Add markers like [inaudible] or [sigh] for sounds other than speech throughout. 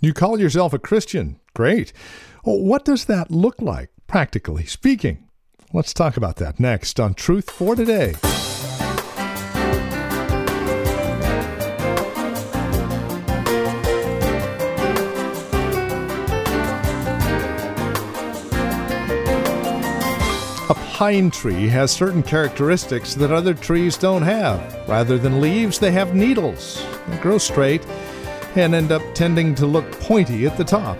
You call yourself a Christian. Great. Well, what does that look like, practically speaking? Let's talk about that next on Truth for Today. A pine tree has certain characteristics that other trees don't have. Rather than leaves, they have needles. They grow straight and end up tending to look pointy at the top.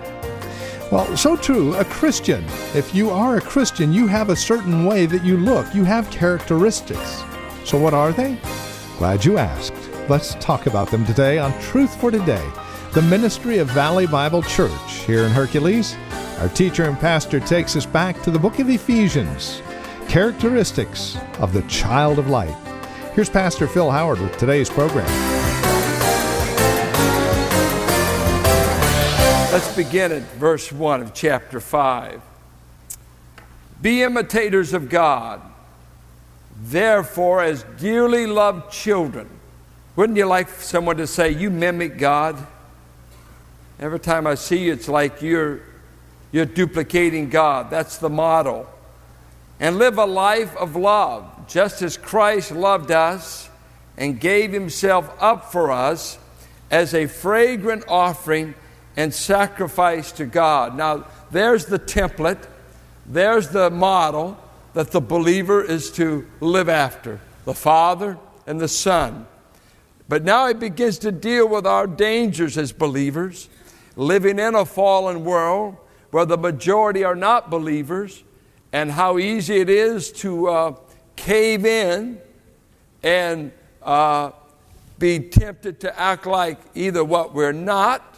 Well, so true, a Christian. If you are a Christian, you have a certain way that you look. You have characteristics. So, what are they? Glad you asked. Let's talk about them today on Truth for Today, the ministry of Valley Bible Church here in Hercules. Our teacher and pastor takes us back to the book of Ephesians characteristics of the child of light. Here's Pastor Phil Howard with today's program. Begin at verse 1 of chapter 5. Be imitators of God, therefore, as dearly loved children. Wouldn't you like someone to say, You mimic God? Every time I see you, it's like you're, you're duplicating God. That's the model and live a life of love, just as Christ loved us and gave himself up for us as a fragrant offering and sacrifice to God. Now, there's the template, there's the model that the believer is to live after the Father and the Son. But now he begins to deal with our dangers as believers, living in a fallen world where the majority are not believers and how easy it is to uh, cave in and uh, be tempted to act like either what we're not,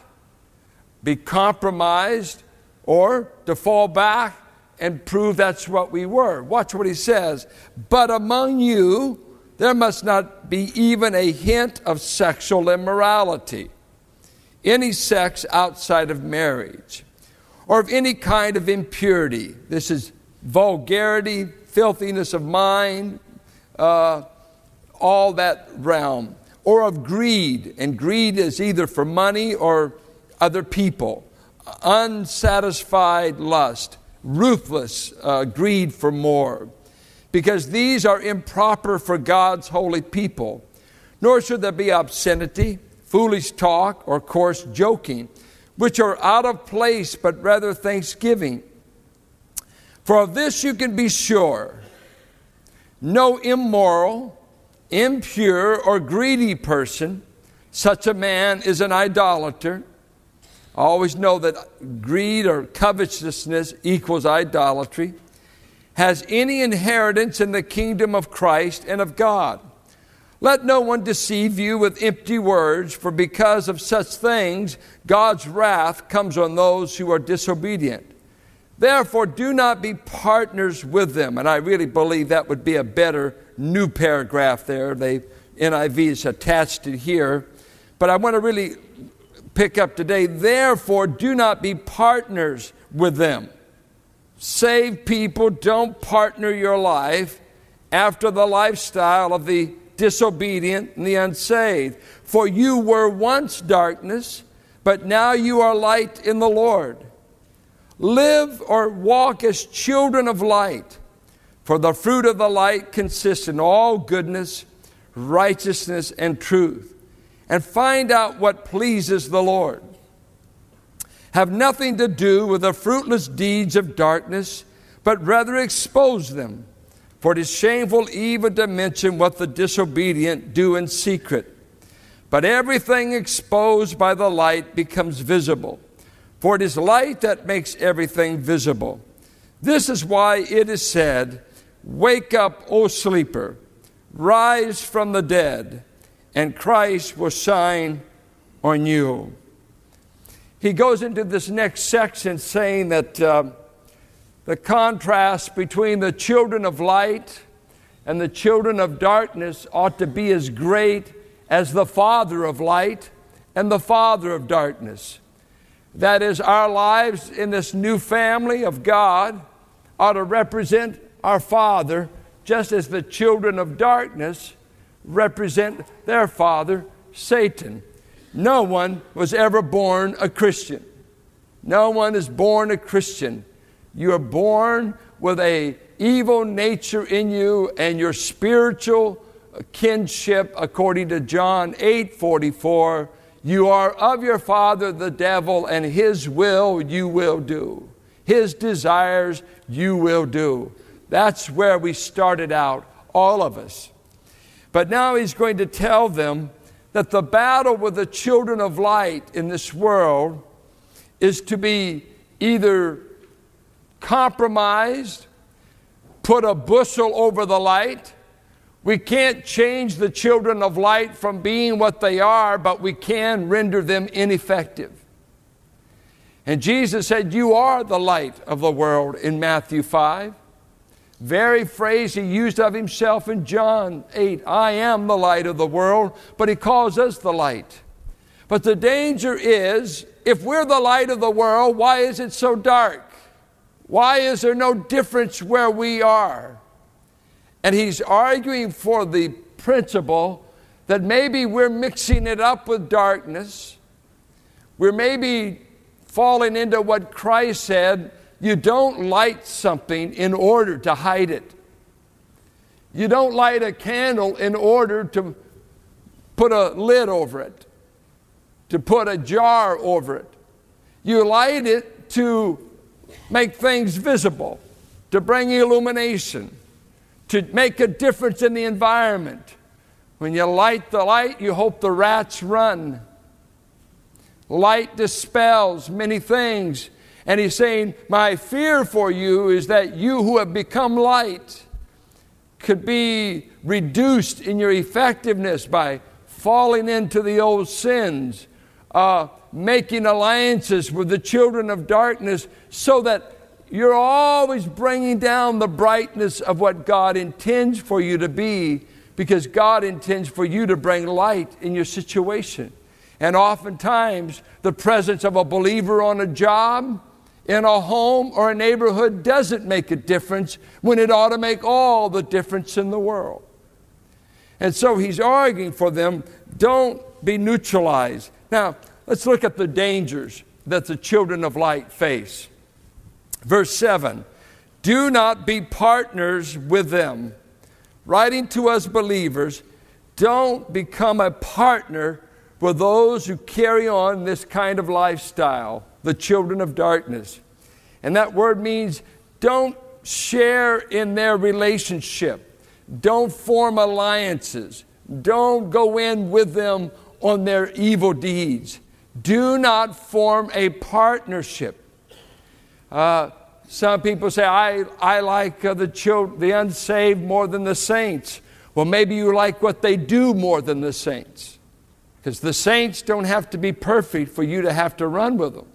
be compromised, or to fall back and prove that's what we were. Watch what he says. But among you, there must not be even a hint of sexual immorality, any sex outside of marriage, or of any kind of impurity. This is vulgarity, filthiness of mind, uh, all that realm, or of greed. And greed is either for money or other people, unsatisfied lust, ruthless uh, greed for more. Because these are improper for God's holy people. Nor should there be obscenity, foolish talk, or coarse joking, which are out of place, but rather thanksgiving. For of this you can be sure no immoral, impure, or greedy person, such a man is an idolater. Always know that greed or covetousness equals idolatry, has any inheritance in the kingdom of Christ and of God. Let no one deceive you with empty words, for because of such things, God's wrath comes on those who are disobedient. Therefore, do not be partners with them. And I really believe that would be a better new paragraph there. They, NIV is attached it here. But I want to really pick up today. Therefore, do not be partners with them. Save people, don't partner your life after the lifestyle of the disobedient and the unsaved. For you were once darkness, but now you are light in the Lord. Live or walk as children of light, for the fruit of the light consists in all goodness, righteousness, and truth. And find out what pleases the Lord. Have nothing to do with the fruitless deeds of darkness, but rather expose them. For it is shameful even to mention what the disobedient do in secret. But everything exposed by the light becomes visible. For it is light that makes everything visible. This is why it is said, Wake up, O sleeper, rise from the dead, and Christ will shine on you. He goes into this next section saying that uh, the contrast between the children of light and the children of darkness ought to be as great as the father of light and the father of darkness. That is, our lives in this new family of God ought to represent our Father, just as the children of darkness represent their father, Satan. no one was ever born a Christian. No one is born a Christian. You are born with a evil nature in you and your spiritual kinship according to John 8:44 you are of your father the devil and his will you will do his desires you will do that's where we started out all of us but now he's going to tell them that the battle with the children of light in this world is to be either compromised, put a bushel over the light. We can't change the children of light from being what they are, but we can render them ineffective. And Jesus said, You are the light of the world in Matthew 5. Very phrase he used of himself in John 8 I am the light of the world, but he calls us the light. But the danger is if we're the light of the world, why is it so dark? Why is there no difference where we are? And he's arguing for the principle that maybe we're mixing it up with darkness. We're maybe falling into what Christ said you don't light something in order to hide it. You don't light a candle in order to put a lid over it, to put a jar over it. You light it to make things visible, to bring illumination, to make a difference in the environment. When you light the light, you hope the rats run. Light dispels many things and he's saying, My fear for you is that you who have become light could be reduced in your effectiveness by falling into the old sins, uh, making alliances with the children of darkness, so that you're always bringing down the brightness of what God intends for you to be, because God intends for you to bring light in your situation. And oftentimes, the presence of a believer on a job, in a home or a neighborhood doesn't make a difference when it ought to make all the difference in the world. And so he's arguing for them don't be neutralized. Now, let's look at the dangers that the children of light face. Verse 7 Do not be partners with them. Writing to us believers, don't become a partner with those who carry on this kind of lifestyle the children of darkness. And that word means don't share in their relationship, don't form alliances, don't go in with them on their evil deeds. Do not form a partnership. Uh, some people say, I, I like uh, the, children, the unsaved more than the saints. Well, maybe you like what they do more than the saints. Because the saints don't have to be perfect for you to have to run with them.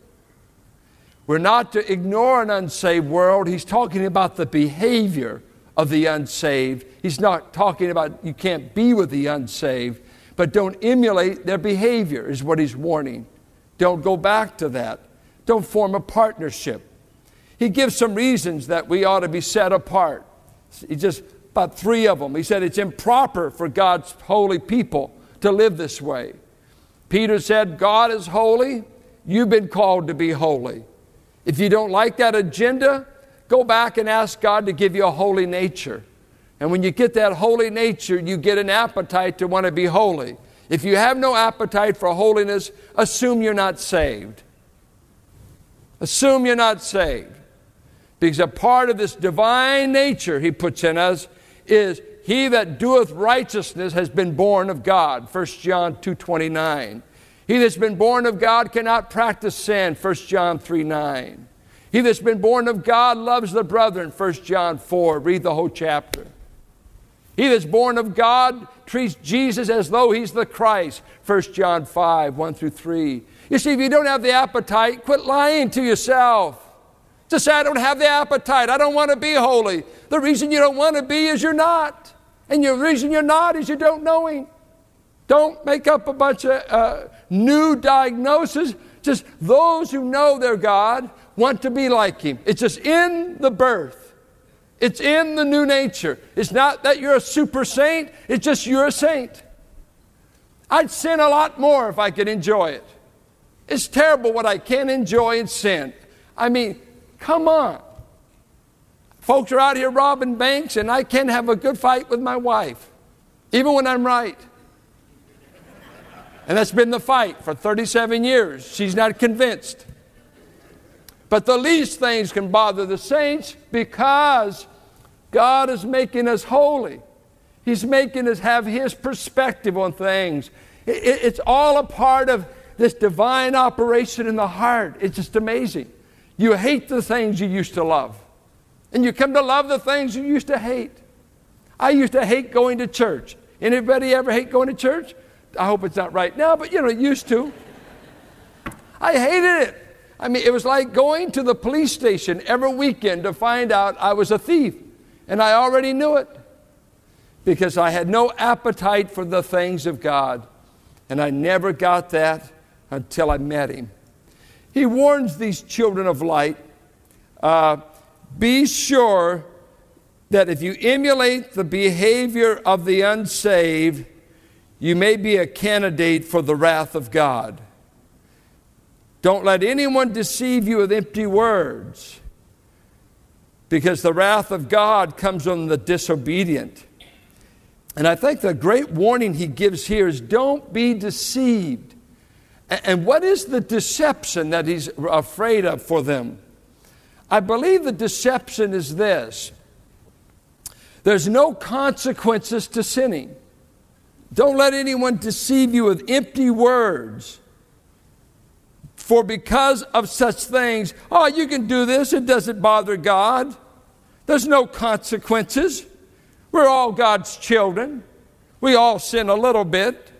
We're not to ignore an unsaved world. He's talking about the behavior of the unsaved. He's not talking about you can't be with the unsaved, but don't emulate their behavior, is what he's warning. Don't go back to that. Don't form a partnership. He gives some reasons that we ought to be set apart. He just about three of them. He said it's improper for God's holy people to live this way. Peter said, God is holy. You've been called to be holy. If you don't like that agenda, go back and ask God to give you a holy nature. And when you get that holy nature, you get an appetite to want to be holy. If you have no appetite for holiness, assume you're not saved. Assume you're not saved. Because a part of this divine nature he puts in us is he that doeth righteousness has been born of God. 1 John 2:29. He that's been born of God cannot practice sin, 1 John 3 9. He that's been born of God loves the brethren, 1 John 4. Read the whole chapter. He that's born of God treats Jesus as though he's the Christ, 1 John 5 1 through 3. You see, if you don't have the appetite, quit lying to yourself. Just say, I don't have the appetite. I don't want to be holy. The reason you don't want to be is you're not. And the reason you're not is you don't know Him. Don't make up a bunch of uh, new diagnosis. Just those who know their God want to be like Him. It's just in the birth, it's in the new nature. It's not that you're a super saint, it's just you're a saint. I'd sin a lot more if I could enjoy it. It's terrible what I can't enjoy in sin. I mean, come on. Folks are out here robbing banks, and I can't have a good fight with my wife, even when I'm right. And that's been the fight for 37 years. She's not convinced. But the least things can bother the saints because God is making us holy. He's making us have His perspective on things. It's all a part of this divine operation in the heart. It's just amazing. You hate the things you used to love, and you come to love the things you used to hate. I used to hate going to church. Anybody ever hate going to church? I hope it's not right now, but you know, it used to. I hated it. I mean, it was like going to the police station every weekend to find out I was a thief, and I already knew it because I had no appetite for the things of God, and I never got that until I met Him. He warns these children of light uh, be sure that if you emulate the behavior of the unsaved, you may be a candidate for the wrath of God. Don't let anyone deceive you with empty words, because the wrath of God comes on the disobedient. And I think the great warning he gives here is don't be deceived. And what is the deception that he's afraid of for them? I believe the deception is this there's no consequences to sinning. Don't let anyone deceive you with empty words. For because of such things, oh, you can do this, it doesn't bother God. There's no consequences. We're all God's children. We all sin a little bit.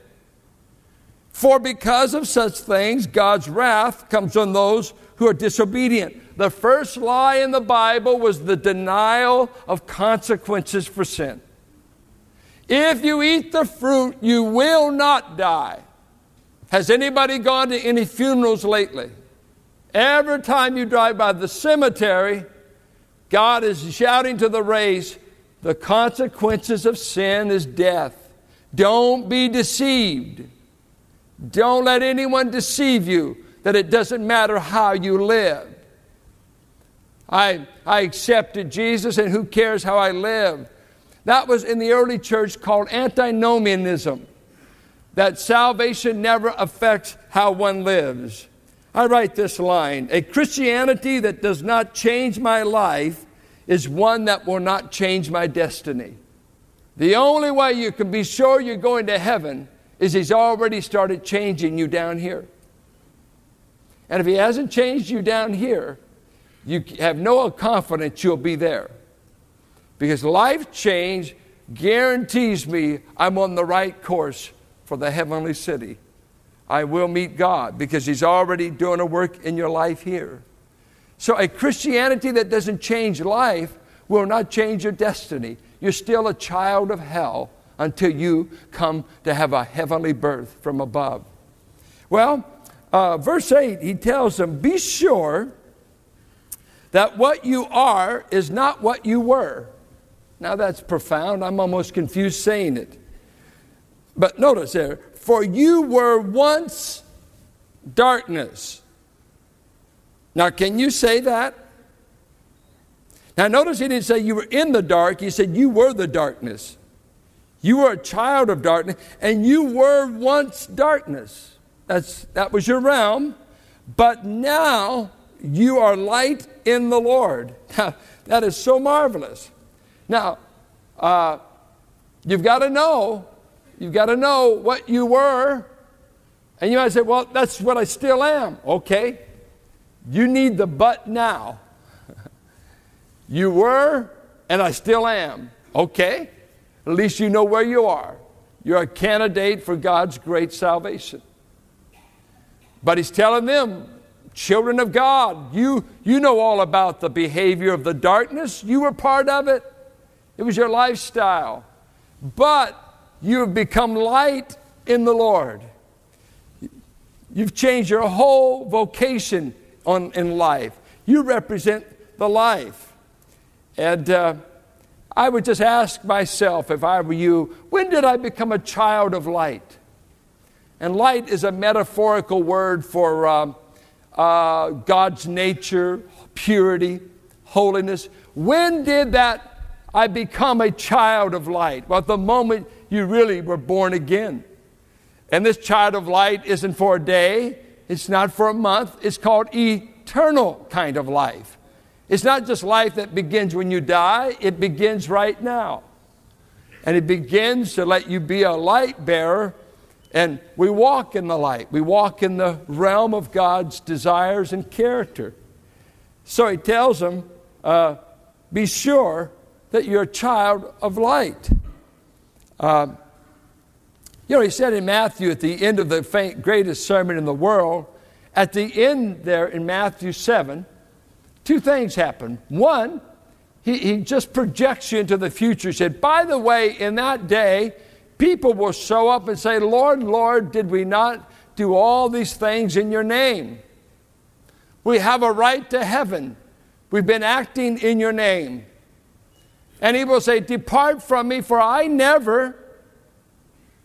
For because of such things, God's wrath comes on those who are disobedient. The first lie in the Bible was the denial of consequences for sin. If you eat the fruit, you will not die. Has anybody gone to any funerals lately? Every time you drive by the cemetery, God is shouting to the race, the consequences of sin is death. Don't be deceived. Don't let anyone deceive you that it doesn't matter how you live. I, I accepted Jesus, and who cares how I live? That was in the early church called antinomianism, that salvation never affects how one lives. I write this line A Christianity that does not change my life is one that will not change my destiny. The only way you can be sure you're going to heaven is He's already started changing you down here. And if He hasn't changed you down here, you have no confidence you'll be there. Because life change guarantees me I'm on the right course for the heavenly city. I will meet God because He's already doing a work in your life here. So, a Christianity that doesn't change life will not change your destiny. You're still a child of hell until you come to have a heavenly birth from above. Well, uh, verse 8, he tells them, Be sure that what you are is not what you were. Now that's profound. I'm almost confused saying it. But notice there, for you were once darkness. Now, can you say that? Now, notice he didn't say you were in the dark, he said you were the darkness. You were a child of darkness, and you were once darkness. That's, that was your realm. But now you are light in the Lord. [laughs] Now, that is so marvelous. Now, uh, you've got to know, you've got to know what you were. And you might say, well, that's what I still am. Okay. You need the but now. [laughs] you were, and I still am. Okay. At least you know where you are. You're a candidate for God's great salvation. But he's telling them, children of God, you, you know all about the behavior of the darkness. You were part of it. It was your lifestyle. But you have become light in the Lord. You've changed your whole vocation on, in life. You represent the life. And uh, I would just ask myself, if I were you, when did I become a child of light? And light is a metaphorical word for uh, uh, God's nature, purity, holiness. When did that I become a child of light? Well, the moment you really were born again. And this child of light isn't for a day, it's not for a month, it's called eternal kind of life. It's not just life that begins when you die, it begins right now. And it begins to let you be a light bearer. And we walk in the light, we walk in the realm of God's desires and character. So he tells them, uh, be sure that you're a child of light. Uh, you know, he said in Matthew at the end of the greatest sermon in the world, at the end there in Matthew 7, two things happen. One, he, he just projects you into the future. He said, By the way, in that day, people will show up and say, Lord, Lord, did we not do all these things in your name? We have a right to heaven. We've been acting in your name. And he will say, Depart from me, for I never.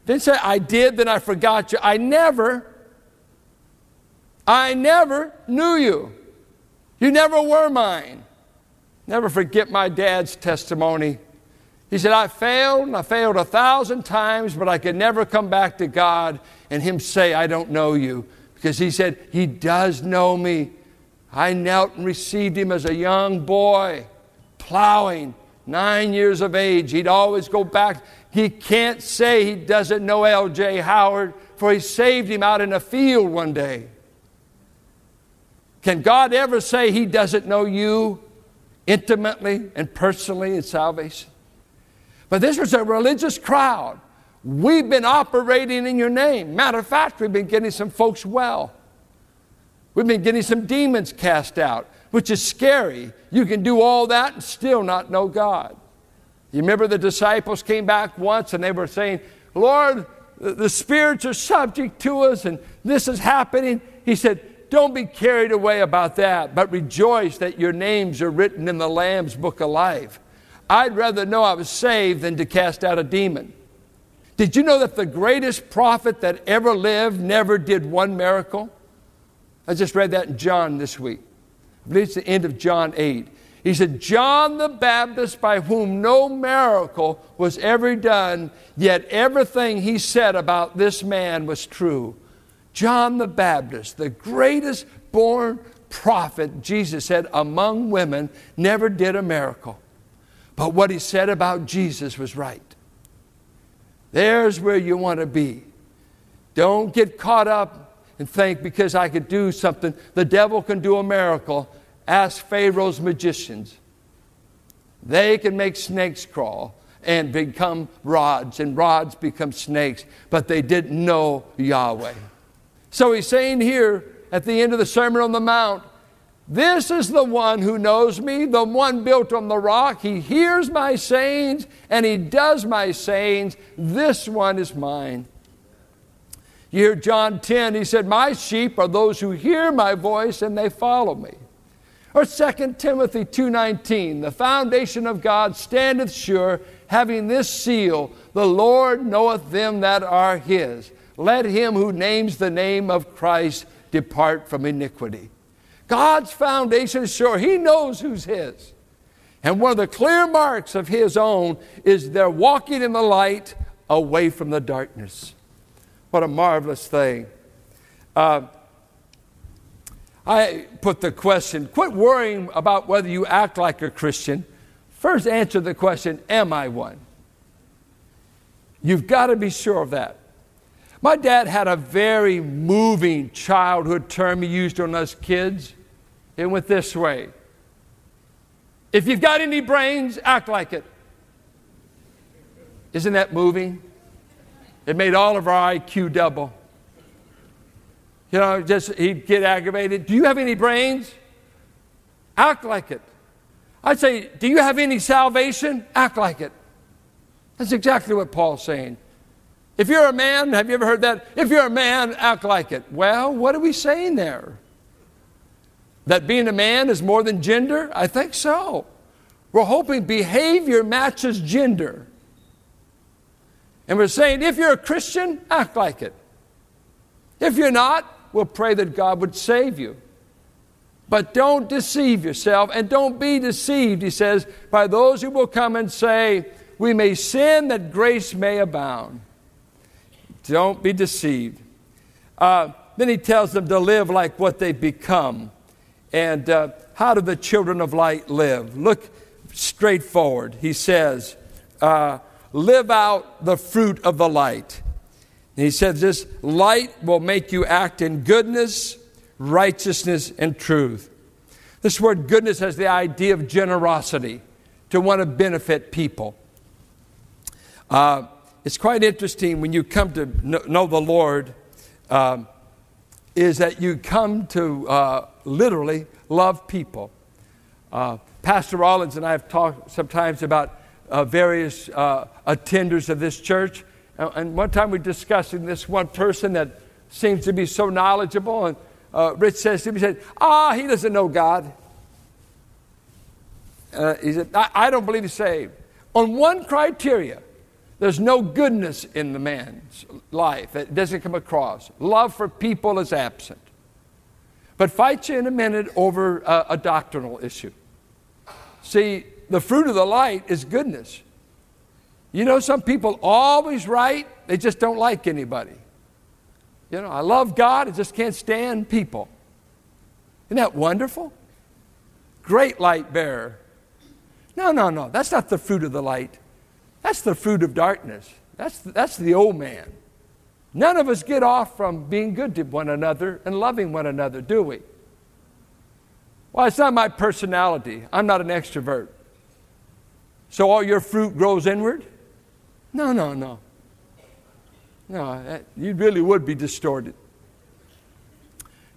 Didn't say I did, then I forgot you. I never, I never knew you. You never were mine. Never forget my dad's testimony. He said, I failed and I failed a thousand times, but I could never come back to God and Him say, I don't know you. Because He said, He does know me. I knelt and received Him as a young boy, plowing, nine years of age. He'd always go back. He can't say he doesn't know L.J. Howard, for He saved him out in a field one day. Can God ever say He doesn't know you intimately and personally in salvation? But this was a religious crowd. We've been operating in your name. Matter of fact, we've been getting some folks well. We've been getting some demons cast out, which is scary. You can do all that and still not know God. You remember the disciples came back once and they were saying, Lord, the spirits are subject to us and this is happening. He said, don't be carried away about that, but rejoice that your names are written in the Lamb's book of life. I'd rather know I was saved than to cast out a demon. Did you know that the greatest prophet that ever lived never did one miracle? I just read that in John this week. It's the end of John 8. He said, John the Baptist, by whom no miracle was ever done, yet everything he said about this man was true. John the Baptist, the greatest born prophet, Jesus said, among women, never did a miracle. But what he said about Jesus was right. There's where you want to be. Don't get caught up and think because I could do something, the devil can do a miracle. Ask Pharaoh's magicians. They can make snakes crawl and become rods, and rods become snakes, but they didn't know Yahweh. So he's saying here at the end of the Sermon on the Mount, this is the one who knows me, the one built on the rock. He hears my sayings and he does my sayings. This one is mine. You hear John 10, he said, My sheep are those who hear my voice and they follow me. Or 2 Timothy 2:19, the foundation of God standeth sure, having this seal, the Lord knoweth them that are his. Let him who names the name of Christ depart from iniquity. God's foundation is sure. He knows who's his. And one of the clear marks of his own is they're walking in the light away from the darkness. What a marvelous thing. Uh, I put the question quit worrying about whether you act like a Christian. First, answer the question Am I one? You've got to be sure of that. My dad had a very moving childhood term he used on us kids. It went this way If you've got any brains, act like it. Isn't that moving? It made all of our IQ double. You know, just he'd get aggravated. Do you have any brains? Act like it. I'd say, Do you have any salvation? Act like it. That's exactly what Paul's saying. If you're a man, have you ever heard that? If you're a man, act like it. Well, what are we saying there? That being a man is more than gender? I think so. We're hoping behavior matches gender. And we're saying if you're a Christian, act like it. If you're not, we'll pray that God would save you. But don't deceive yourself and don't be deceived, he says, by those who will come and say, We may sin that grace may abound. Don't be deceived. Uh, then he tells them to live like what they've become. And uh, how do the children of light live? Look straightforward. He says, uh, Live out the fruit of the light. And he says, This light will make you act in goodness, righteousness, and truth. This word goodness has the idea of generosity, to want to benefit people. Uh, it's quite interesting when you come to know the Lord, um, is that you come to uh, literally love people. Uh, Pastor Rollins and I have talked sometimes about uh, various uh, attenders of this church. And one time we were discussing this one person that seems to be so knowledgeable. And uh, Rich says to me, he said, Ah, he doesn't know God. Uh, he said, I, I don't believe he's saved. On one criteria, there's no goodness in the man's life. It doesn't come across. Love for people is absent. But fight you in a minute over a, a doctrinal issue. See, the fruit of the light is goodness. You know, some people always right, they just don't like anybody. You know, I love God, I just can't stand people. Isn't that wonderful? Great light bearer. No, no, no, that's not the fruit of the light. That's the fruit of darkness. That's, that's the old man. None of us get off from being good to one another and loving one another, do we? Well, it's not my personality. I'm not an extrovert. So all your fruit grows inward? No, no, no. No, that, you really would be distorted.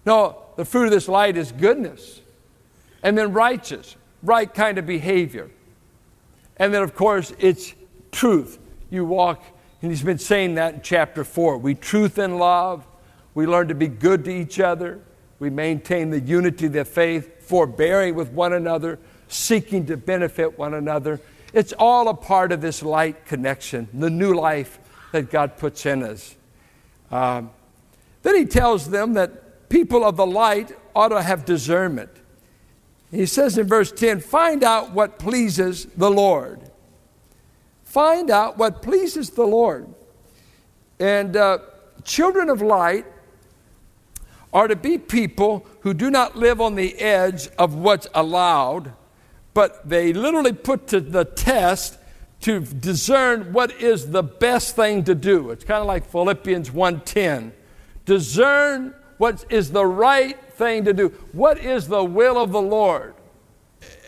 No, the fruit of this light is goodness, and then righteous, right kind of behavior. And then, of course, it's truth. You walk, and he's been saying that in chapter 4. We truth and love. We learn to be good to each other. We maintain the unity of the faith, forbearing with one another, seeking to benefit one another. It's all a part of this light connection, the new life that God puts in us. Um, then he tells them that people of the light ought to have discernment. He says in verse 10 find out what pleases the Lord. Find out what pleases the Lord. And uh, children of light are to be people who do not live on the edge of what's allowed, but they literally put to the test to discern what is the best thing to do. It's kind of like Philippians 1:10. Discern what is the right thing to do. What is the will of the Lord?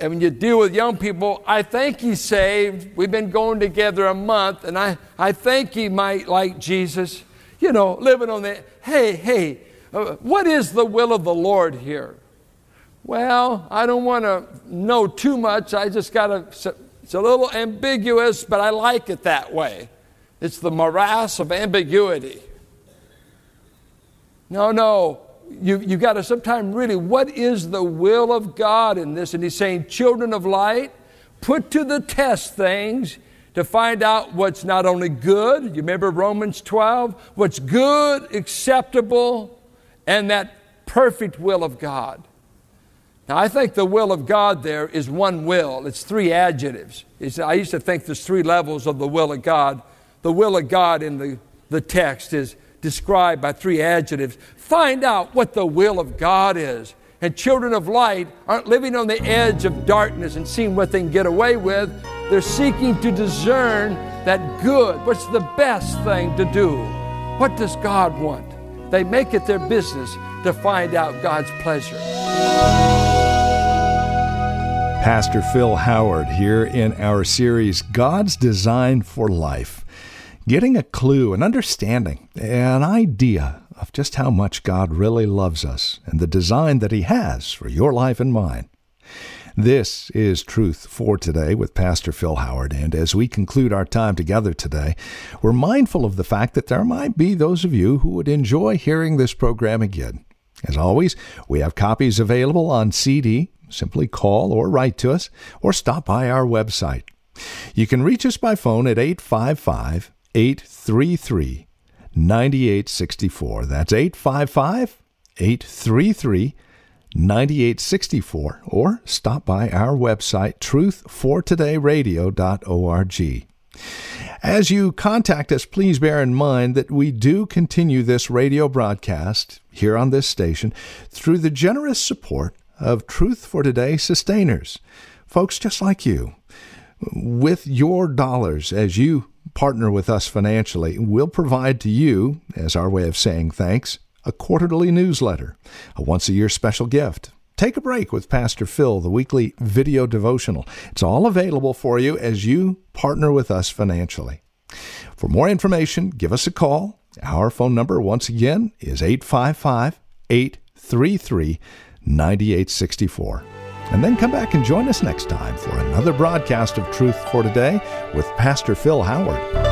and when you deal with young people, I think he's saved. We've been going together a month, and I, I think he might like Jesus. You know, living on the, hey, hey, uh, what is the will of the Lord here? Well, I don't want to know too much. I just got to, it's a little ambiguous, but I like it that way. It's the morass of ambiguity. No, no you, you got to sometimes really, what is the will of God in this? And he's saying, children of light, put to the test things to find out what's not only good, you remember Romans 12, what's good, acceptable, and that perfect will of God. Now, I think the will of God there is one will. It's three adjectives. It's, I used to think there's three levels of the will of God. The will of God in the, the text is described by three adjectives. Find out what the will of God is. And children of light aren't living on the edge of darkness and seeing what they can get away with. They're seeking to discern that good. What's the best thing to do? What does God want? They make it their business to find out God's pleasure. Pastor Phil Howard here in our series, God's Design for Life getting a clue, an understanding, an idea of just how much God really loves us and the design that He has for your life and mine. This is Truth for Today with Pastor Phil Howard. And as we conclude our time together today, we're mindful of the fact that there might be those of you who would enjoy hearing this program again. As always, we have copies available on CD. Simply call or write to us or stop by our website. You can reach us by phone at 855 833 9864. That's 855 833 9864. Or stop by our website, truthfortodayradio.org. As you contact us, please bear in mind that we do continue this radio broadcast here on this station through the generous support of Truth for Today sustainers, folks just like you. With your dollars, as you partner with us financially, we'll provide to you, as our way of saying thanks, a quarterly newsletter, a once a year special gift. Take a break with Pastor Phil, the weekly video devotional. It's all available for you as you partner with us financially. For more information, give us a call. Our phone number, once again, is 855 833 9864. And then come back and join us next time for another broadcast of Truth for Today with Pastor Phil Howard.